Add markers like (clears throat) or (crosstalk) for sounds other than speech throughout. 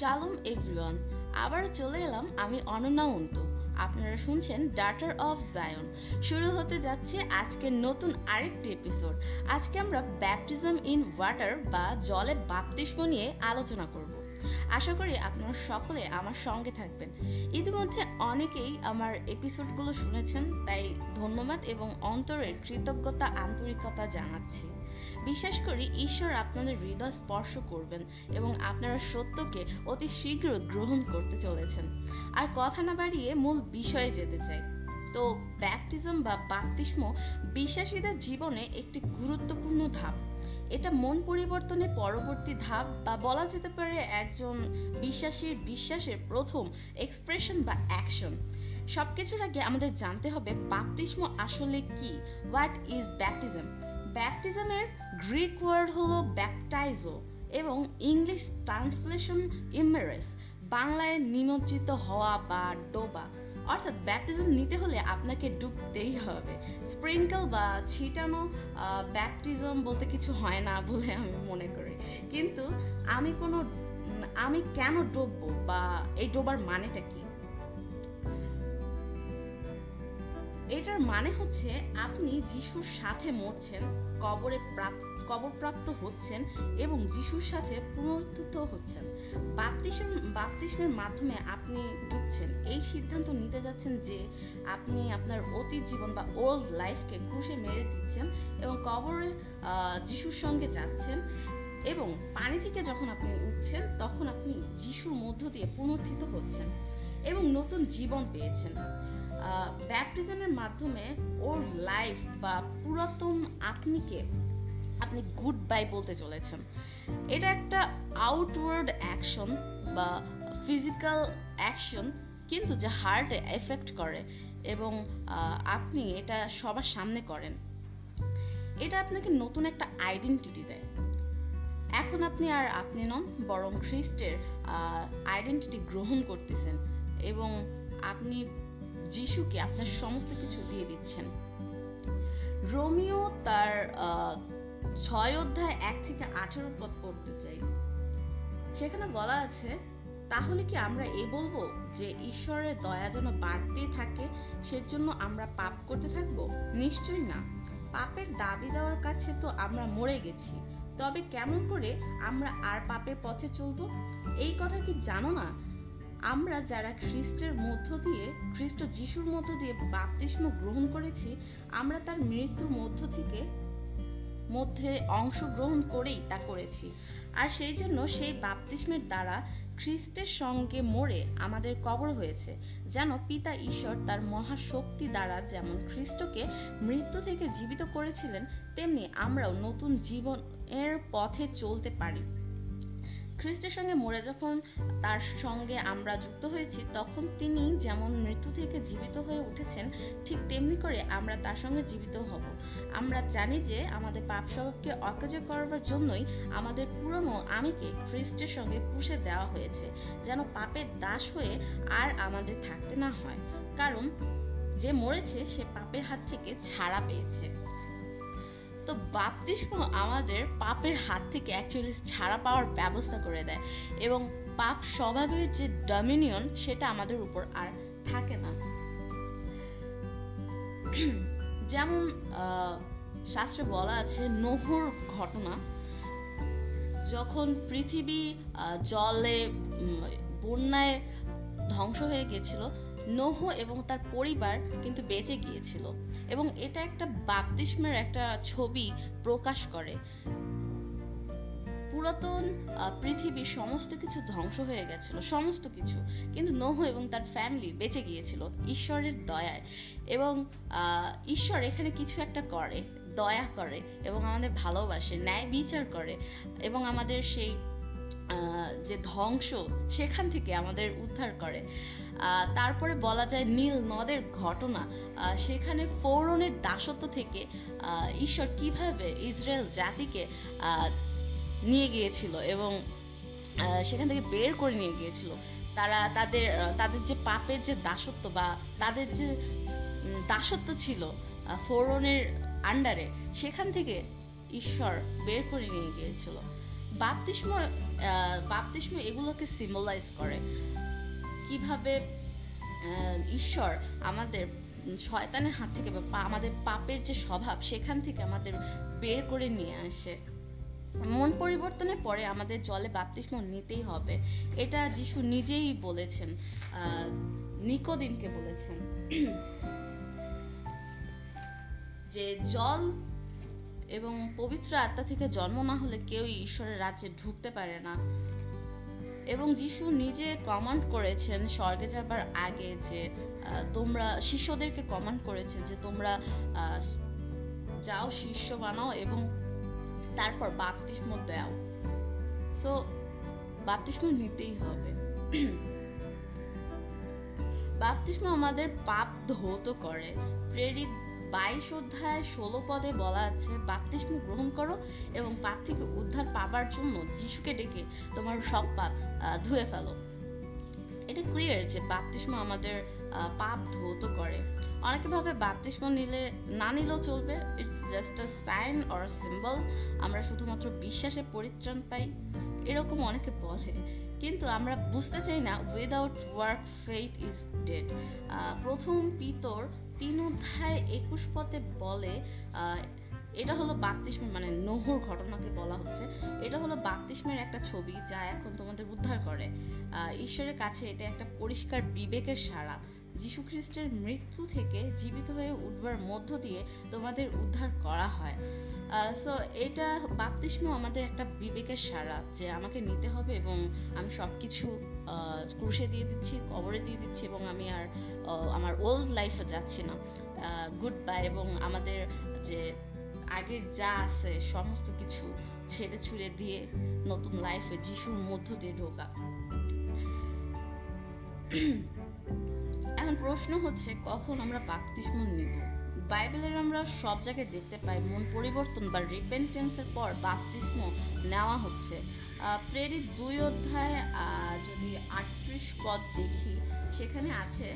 শালুম everyone আবার চলে এলাম আমি অনন্যা অন্তু। আপনারা শুনছেন ডাটার অফ জায়ন শুরু হতে যাচ্ছে আজকের নতুন আরেকটি এপিসোড আজকে আমরা ব্যাপটিজম ইন ওয়াটার বা জলে বাপতিস্ম নিয়ে আলোচনা করব। আশা করি আপনারা সকলে আমার সঙ্গে থাকবেন। ইতিমধ্যে অনেকেই আমার এপিসোডগুলো শুনেছেন, তাই ধন্যবাদ এবং অন্তরের কৃতজ্ঞতা, আন্তরিকতা জানাচ্ছি। বিশ্বাস করি, ঈশ্বর আপনাদের হৃদয় স্পর্শ করবেন এবং আপনারা সত্যকে অতি শীঘ্র গ্রহণ করতে চলেছেন। আর কথা না বাড়িয়ে মূল বিষয়ে যেতে চাই। তো ব্যাপটিজম বা বাপতিস্ম বিশ্বাসীদের জীবনে একটি গুরুত্বপূর্ণ ধাপ। এটা মন পরিবর্তনের পরবর্তী ধাপ বা বলা যেতে পারে একজন বিশ্বাসীর বিশ্বাসের প্রথম এক্সপ্রেশন বা অ্যাকশন সব কিছুর আগে আমাদের জানতে হবে, বাপতিস্ম আসলে কি? হোয়াট ইজ ব্যাপটিজম ব্যাপটিজমের গ্রিক ওয়ার্ড হলো ব্যাপটাইজো এবং ইংলিশ ট্রান্সলেশন ইমারেস বাংলায় নিমজ্জিত হওয়া বা ডোবা। অর্থাৎ ব্যাপটিজম নিতে হলে আপনাকে ডুবতেই হবে। স্প্রিঙ্কল বা ছিটানো ব্যাপটিজম বলতে কিছু হয় না বলে আমি মনে করি। কিন্তু আমি কোনো, আমি কেন ডুববো বা এই ডোবার মানেটা কি? এটার মানে হচ্ছে আপনি যিশুর সাথে মরছেন, কবরে প্রাপ্ত কবরপ্রাপ্ত হচ্ছেন এবং যিশুর সাথে পুনরুত্থিত হচ্ছেন। বাপতিস্ম, বাপতিস্মের মাধ্যমে আপনি ডুবছেন এই সিদ্ধান্ত নিতে যাচ্ছেন যে আপনি আপনার অতীত জীবন বা ওল্ড লাইফকে ক্রুশে মেরে দিচ্ছেন এবং কবরে যিশুর সঙ্গে যাচ্ছেন এবং পানি থেকে যখন আপনি উঠছেন, তখন আপনি যিশুর মধ্য দিয়ে পুনরুত্থিত হচ্ছেন এবং নতুন জীবন পেয়েছেন। ব্যাপটিজমের মাধ্যমে ওর লাইফ বা পুরাতন আপনিকে আপনি গুড বাই বলতে চলেছেন। এটা একটা আউটওয়ার্ড অ্যাকশন বা ফিজিক্যাল অ্যাকশন কিন্তু যা হার্টে এফেক্ট করে এবং আপনি এটা সবার সামনে করেন। এটা আপনাকে নতুন একটা আইডেন্টিটি দেয়। এখন আপনি আর আপনি নন, বরং খ্রিস্টের আইডেন্টিটি গ্রহণ করতেছেন এবং আপনি যিশুকে আপনার সমস্ত কিছু দিয়ে দিচ্ছেন। রোমিও তার ছয় অধ্যায় এক থেকে আঠেরো পদ পড়তে চাই। সেখানে বলা আছে, তাহলে কি আমরা এ বলব যে ঈশ্বরের দয়া যেন বাড়তেই থাকে, সেজন্য আমরা পাপ করতে থাকব? নিশ্চয়ই না। পাপের দাবি দেওয়ার কাছে তো আমরা মরে গেছি। তবে কেমন করে আমরা আর পাপের পথে চলবো? এই কথা কি জানো না আমরা যারা খ্রিস্টের মধ্য দিয়ে, খ্রিস্ট যিশুর মধ্য দিয়ে বাপতিস্ম গ্রহণ করেছি, আমরা তার মৃত্যুর মধ্য থেকে, মধ্যে অংশগ্রহণ করেই তা করেছি। আর সেই জন্য সেই বাপতিস্মের দ্বারা খ্রিস্টের সঙ্গে মরে আমাদের কবর হয়েছে, যেন পিতা ঈশ্বর তার মহাশক্তি দ্বারা যেমন খ্রিস্টকে মৃত্যু থেকে জীবিত করেছিলেন, তেমনি আমরাও নতুন জীবনের পথে চলতে পারি। খ্রিস্টের সঙ্গে মরে যখন তার সঙ্গে আমরা যুক্ত হয়েছি, তখন তিনি যেমন মৃত্যু থেকে জীবিত হয়ে উঠেছেন, ঠিক তেমনি করে আমরা তার সঙ্গে জীবিত হব। আমরা জানি যে আমাদের পাপ স্বভাবকে অকার্য করবার জন্যই আমাদের পুরনো আমিকে খ্রিস্টের সঙ্গে কুশে দেওয়া হয়েছে, যেন পাপের দাস হয়ে আর আমাদের থাকতে না হয়। কারণ যে মরেছে, সে পাপের হাত থেকে ছাড়া পেয়েছে। তো বাপতিস্ম আমাদের পাপের হাত থেকে অ্যাকচুয়ালি ছাড়া পাওয়ার ব্যবস্থা করে দেয় এবং পাপ স্বভাবের যে ডমিনিয়ন সেটা আমাদের উপর আর থাকে না। (clears throat) যেমন শাস্ত্রে বলা আছে, নহর ঘটনা, যখন পৃথিবী জলে বন্যায় ধ্বংস হয়ে গেছিল নহ এবং তার পরিবার কিন্তু বেঁচে গিয়েছিল। এবং এটা একটা বাপতিস্মের একটা ছবি প্রকাশ করে। পুরাতন পৃথিবীর সমস্ত কিছু ধ্বংস হয়ে গেছিল, সমস্ত কিছু। কিন্তু নহ এবং তার ফ্যামিলি বেঁচে গিয়েছিল ঈশ্বরের দয়ায়। এবং ঈশ্বর এখানে কিছু একটা করে, দয়া করে এবং আমাদের ভালোবাসে, ন্যায় বিচার করে। এবং আমাদের সেই যে ধ্বংস সেখান থেকে আমাদের উদ্ধার করে। তারপরে বলা যায় নীল নদের ঘটনা। সেখানে ফৌরনের দাসত্ব থেকে ঈশ্বর কীভাবে ইসরায়েল জাতিকে নিয়ে গিয়েছিল এবং সেখান থেকে বের করে নিয়ে গিয়েছিল, তারা তাদের তাদের যে পাপের যে দাসত্ব বা তাদের যে দাসত্ব ছিল ফৌরনের আন্ডারে, সেখান থেকে ঈশ্বর বের করে নিয়ে গিয়েছিল। বাপতিস্ম বাপতিস্ম এগুলোকে সিম্বলাইজ করে। কীভাবে ঈশ্বর আমাদের শয়তানের হাত থেকে বা আমাদের পাপের যে স্বভাব সেখান থেকে আমাদের বের করে নিয়ে আসে। মন পরিবর্তনের পরে আমাদের জলে বাপতিস্ম নিতেই হবে। এটা যিশু নিজেই বলেছেন নিকোদিনকে বলেছেন। (clears throat) যে জল এবং পবিত্র আত্মা থেকে জন্ম না হলে কেউই ঈশ্বরের রাজ্যে ঢুকতে পারে না। এবং যিশু নিজে কমান্ড করেছেন স্বর্গে যাবার আগে যে তোমরা শিষ্যদেরকে কমান্ড করেছেন যে, তোমরা যাও, শিষ্য বানাও এবং তারপর বাপতিস্ম দাও। সো বাপতিস্ম নিতেই হবে। বাপতিস্ম আমাদের পাপ ধৌত করে, প্রেরিত বাইশ অধ্যায় ষোলো পদে বলা আছে, বাপতিস্ম গ্রহণ করো এবং পাপ থেকে উদ্ধার পাবার জন্য যিশুকে ডেকে তোমার সব পাপ ধুয়ে ফেলো। এটা ক্লিয়ার যে বাপতিস্ম আমাদের পাপ ধৌত করে। অনেকে ভাবে বাপতিস্ম নিলে, না নিলেও চলবে। It's just a sign or symbol আমরা শুধুমাত্র বিশ্বাসে পরিত্রাণ পাই। এরকম অনেকে বলে। কিন্তু আমরা বুঝতে চাই না without work faith is dead প্রথম পিতর তিন অধ্যায় একুশ পথে বলে এটা হলো বাপতিস্মের মানে নোহর ঘটনাকে বলা হচ্ছে। এটা হলো বাপতিস্মের একটা ছবি যা এখন তোমাদের উদ্ধার করে। ঈশ্বরের কাছে এটা একটা পরিষ্কার বিবেকের সারা যীশু খ্রিস্টের মৃত্যু থেকে জীবিত হয়ে উঠবার মধ্য দিয়ে তোমাদের উদ্ধার করা হয়। সো এটা বাপতিস্ম আমাদের একটা বিবেকের সারা যে আমাকে নিতে হবে এবং আমি সব কিছু ক্রুশে দিয়ে দিচ্ছি, কবরে দিয়ে দিচ্ছি এবং আমি আর আমার ওল্ড লাইফে যাচ্ছি না। গুড বাই এবং আমাদের যে আগের যা আছে সমস্ত কিছু ছেড়ে ছুড়ে দিয়ে নতুন লাইফে যিশুর মধ্য দিয়ে ঢোকা। এখন প্রশ্ন হচ্ছে, কখন আমরা বাপতিস্ম নিব? বাইবেলের আমরা সব জায়গায় দেখতে পাই, মন পরিবর্তন বা রিপেন্টেন্সের পর বাপতিস্ম নেওয়া হচ্ছে। প্রেরিত দুই অধ্যায় যদি আটত্রিশ পদ দেখি, সেখানে আছে,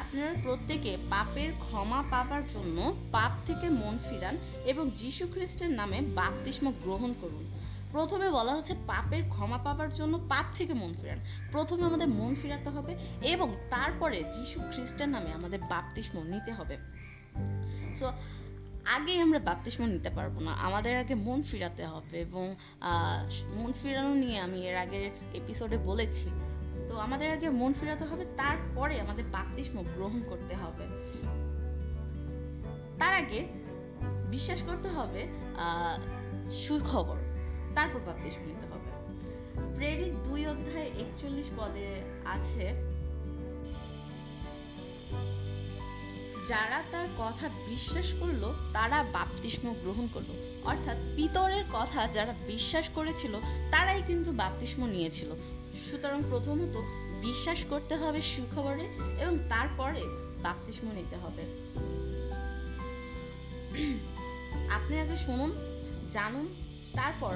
আপনারা প্রত্যেকে পাপের ক্ষমা পাবার জন্য পাপ থেকে মন ফিরান এবং যীশু খ্রিস্টের নামে বাপতিস্ম গ্রহণ করুন। প্রথমে বলা হচ্ছে পাপের ক্ষমা পাবার জন্য পাপ থেকে মন ফেরান। প্রথমে আমাদের মন ফিরাতে হবে এবং তারপরে যীশু খ্রিস্টের নামে আমাদের বাপতিস্ম নিতে হবে। সো আগেই আমরা বাপতিস্ম নিতে পারব না। আমাদের আগে মন ফিরাতে হবে এবং মন ফিরানো নিয়ে আমি এর আগের এপিসোডে বলেছি। তো আমাদের আগে মন ফিরাতে হবে, তারপরে আমাদের বাপতিস্ম গ্রহণ করতে হবে। তার আগে বিশ্বাস করতে হবে সুখবর। তারপর বাপতিস্ম নিতে হবে। প্রেরিত দুই অধ্যায় একচল্লিশ পদে আছে, যারা তার কথা বিশ্বাস করল, তারা বাপতিস্ম গ্রহণ করল। অর্থাৎ পিতরের কথা যারা বিশ্বাস করেছিল, তারাই কিন্তু বাপতিস্ম নিয়েছিল। সুতরাং প্রথমত বিশ্বাস করতে হবে সুখবরে এবং তারপরে বাপতিস্ম নিতে হবে। আপনি আগে শুনুন, জানুন তারপর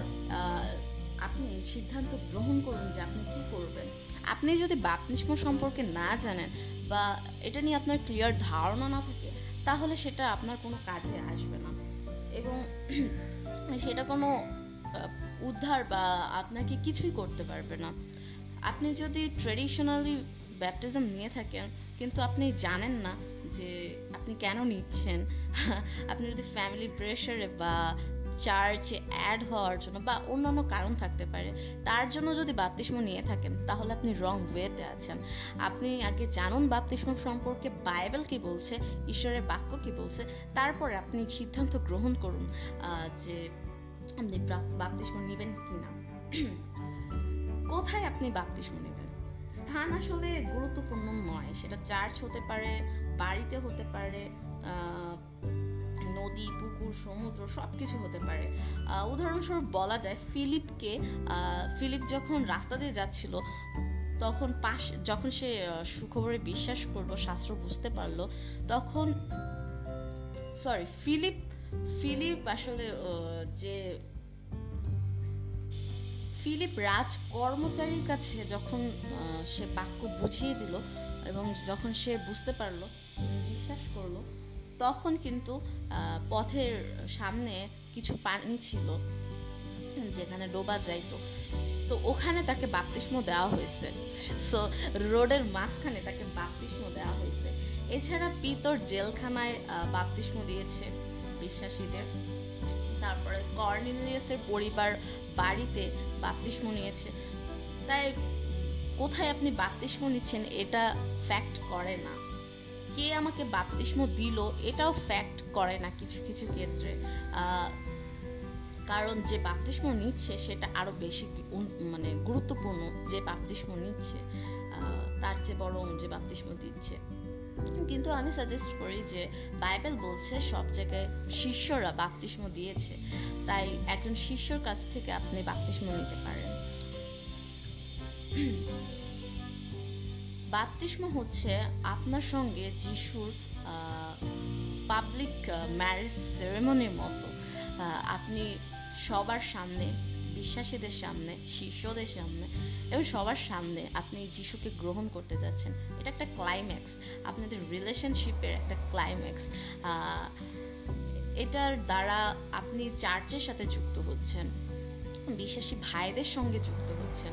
আপনি সিদ্ধান্ত গ্রহণ করুন যে আপনি কি করবেন। আপনি যদি বাপতিস্ম সম্পর্কে না জানেন বা এটা নিয়ে আপনার ক্লিয়ার ধারণা না থাকে, তাহলে সেটা আপনার কোনো কাজে আসবে না। এবং সেটা কোনো উদ্ধার বা আপনাকে কিছুই করতে পারবে না। আপনি যদি ট্রেডিশনালি ব্যাপটিজম নিয়ে থাকেন, কিন্তু আপনি জানেন না যে আপনি কেন নিচ্ছেন, আপনি যদি ফ্যামিলি প্রেশারে বা চার্চে অ্যাড হওয়ার জন্য বা অন্যান্য কারণ থাকতে পারে, তার জন্য যদি বাপতিস্ম নিয়ে থাকেন, তাহলে আপনি রং ওয়েতে আছেন। আপনি আগে জানুন বাপতিস্ম সম্পর্কে বাইবেল কি বলছে, ঈশ্বরের বাক্য কি বলছে, তারপরে আপনি সিদ্ধান্ত গ্রহণ করুন যে আপনি বাপতিস্ম নেবেন কি না কোথায় আপনি বাপতিস্ম নেবেন? স্থান আসলে গুরুত্বপূর্ণ নয়, সেটা চার্চ হতে পারে, বাড়িতে হতে পারে নদী, পুকুর, সমুদ্র সব কিছু হতে পারে। উদাহরণস্বরূপ বলা যায়, ফিলিপকে ফিলিপ যখন রাস্তা দিয়ে যাচ্ছিল, তখন পাশ, যখন সে সুখবরে বিশ্বাস করল, শাস্ত্র বুঝতে পারল, তখন সরি ফিলিপ ফিলিপ আসলে যে, ফিলিপ রাজ কর্মচারীর কাছে যখন সে বাক্য বুঝিয়ে দিল এবং যখন সে বুঝতে পারল, বিশ্বাস করল তখন কিন্তু পথের সামনে কিছু পানি ছিল যেখানে ডোবা যাইতো। তো ওখানে তাকে বাপতিস্ম দেওয়া হয়েছে। সো রোডের মাঝখানে তাকে বাপতিস্ম দেওয়া হয়েছে। এছাড়া পিতর জেলখানায় বাপতিস্ম দিয়েছে বিশ্বাসীদের। তারপরে কর্নিলিয়াসের পরিবার বাড়িতে বাপতিস্ম নিয়েছে। তাই কোথায় আপনি বাপতিস্ম নিচ্ছেন এটা ফ্যাক্ট করে না। কে আমাকে বাপতিস্ম দিল, এটাও ফ্যাক্ট করে না কিছু কিছু ক্ষেত্রে। কারণ যে বাপতিস্ম নিচ্ছে, সেটা আরও বেশি মানে গুরুত্বপূর্ণ যে বাপতিস্ম নিচ্ছে তার চেয়ে বরং যে বাপতিস্ম দিচ্ছে। কিন্তু আমি সাজেস্ট করি যে বাইবেল বলছে, সব জায়গায় শিষ্যরা বাপতিস্ম দিয়েছে। তাই একজন শিষ্যর কাছ থেকে আপনি বাপতিস্ম নিতে পারেন। বাপতিস্ম হচ্ছে আপনার সঙ্গে যিশুর পাবলিক ম্যারেজ সেরেমনির মতো। আপনি সবার সামনে, বিশ্বাসীদের সামনে, শিষ্যদের সামনে এবং সবার সামনে আপনি যিশুকে গ্রহণ করতে যাচ্ছেন। এটা একটা ক্লাইম্যাক্স আপনাদের রিলেশনশিপের একটা ক্লাইম্যাক্স এটার দ্বারা আপনি চার্চের সাথে যুক্ত হচ্ছেন, বিশ্বাসী ভাইদের সঙ্গে যুক্ত হচ্ছেন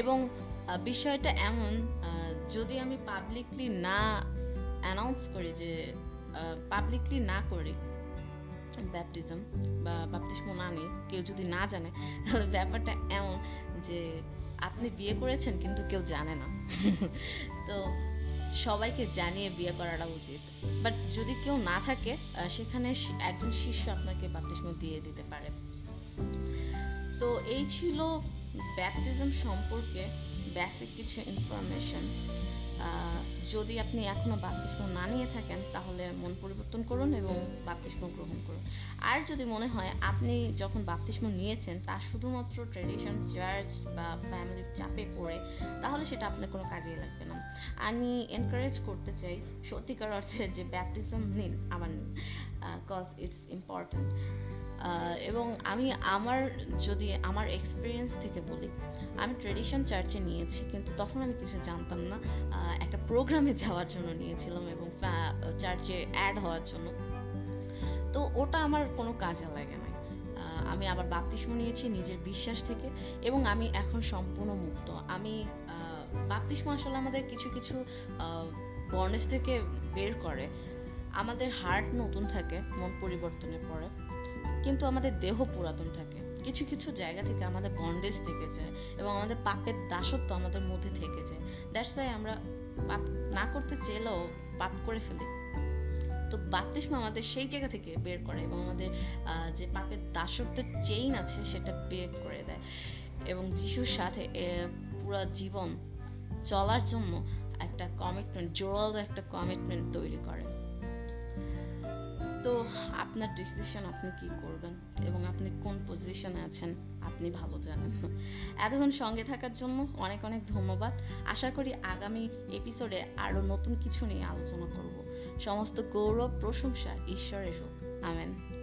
এবং বিষয়টা এমন যদি আমি পাবলিকলি না অ্যানাউন্স করি যে পাবলিকলি না করি ব্যাপটিজম বা বাপতিস্ম না নেই কেউ যদি না জানে, তাহলে ব্যাপারটা এমন যে, আপনি বিয়ে করেছেন কিন্তু কেউ জানে না। (laughs) তো সবাইকে জানিয়ে বিয়ে করাটা উচিত। বাট যদি কেউ না থাকে সেখানে একজন শিষ্য আপনাকে বাপতিস্ম দিয়ে দিতে পারে। তো এই ছিল ব্যাপটিজম সম্পর্কে বেসিক কিছু ইনফরমেশন যদি আপনি এখনও বাপতিস্ম না নিয়ে থাকেন, তাহলে মন পরিবর্তন করুন এবং বাপতিস্ম গ্রহণ করুন। আর যদি মনে হয় আপনি যখন বাপতিস্ম নিয়েছেন, তা শুধুমাত্র ট্রেডিশন চার্চ বা ফ্যামিলির চাপে পড়ে, তাহলে সেটা আপনার কোনো কাজেই লাগবে না। আমি এনকারেজ করতে চাই সত্যিকার অর্থে যে ব্যাপটিজম নিন, আমার নিন কজ ইটস ইম্পর্ট্যান্ট এবং আমি আমার, যদি আমার এক্সপিরিয়েন্স থেকে বলি, আমি ট্রেডিশন চার্চে নিয়েছি, কিন্তু তখন আমি কিছু জানতাম না। একটা প্রোগ্রামে যাওয়ার জন্য নিয়েছিলাম এবং চার্চে অ্যাড হওয়ার জন্য। তো ওটা আমার কোনো কাজে লাগে না আমি আবার বাপতিস্ম নিয়েছি নিজের বিশ্বাস থেকে এবং আমি এখন সম্পূর্ণ মুক্ত। আমি বাপতিস্ম আসলে আমাদের কিছু কিছু বর্ণেজ থেকে বের করে। আমাদের হার্ট নতুন থাকে, মন পরিবর্তনের পরে কিন্তু আমাদের দেহ পুরাতন থাকে। কিছু কিছু জায়গা থেকে আমাদের বন্ডেজ থেকে যায় এবং আমাদের পাপের দাসত্ব আমাদের মধ্যে থেকে যায়। দ্যাটস ওয়াই আমরা পাপ না করতে চেলেও পাপ করে ফেলে। তো বাপতিস্মা আমাদের সেই জায়গা থেকে বের করে এবং আমাদের যে পাপের দাসত্বের চেইন আছে সেটা বের করে দেয়। এবং যিশুর সাথে পুরো জীবন চলার জন্য একটা কমিটমেন্ট জোরাল একটা কমিটমেন্ট তৈরি করে। তো আপনার ডিসিশন আপনি কি করবেন? এবং আপনি কোন পজিশনে আছেন? আপনি ভালো জানেন। এতক্ষণ সঙ্গে থাকার জন্য অনেক অনেক ধন্যবাদ। আশা করি আগামী এপিসোডে আরও নতুন কিছু নিয়ে আলোচনা করব। সমস্ত গৌরব, প্রশংসা ঈশ্বরের হোক। আমেন।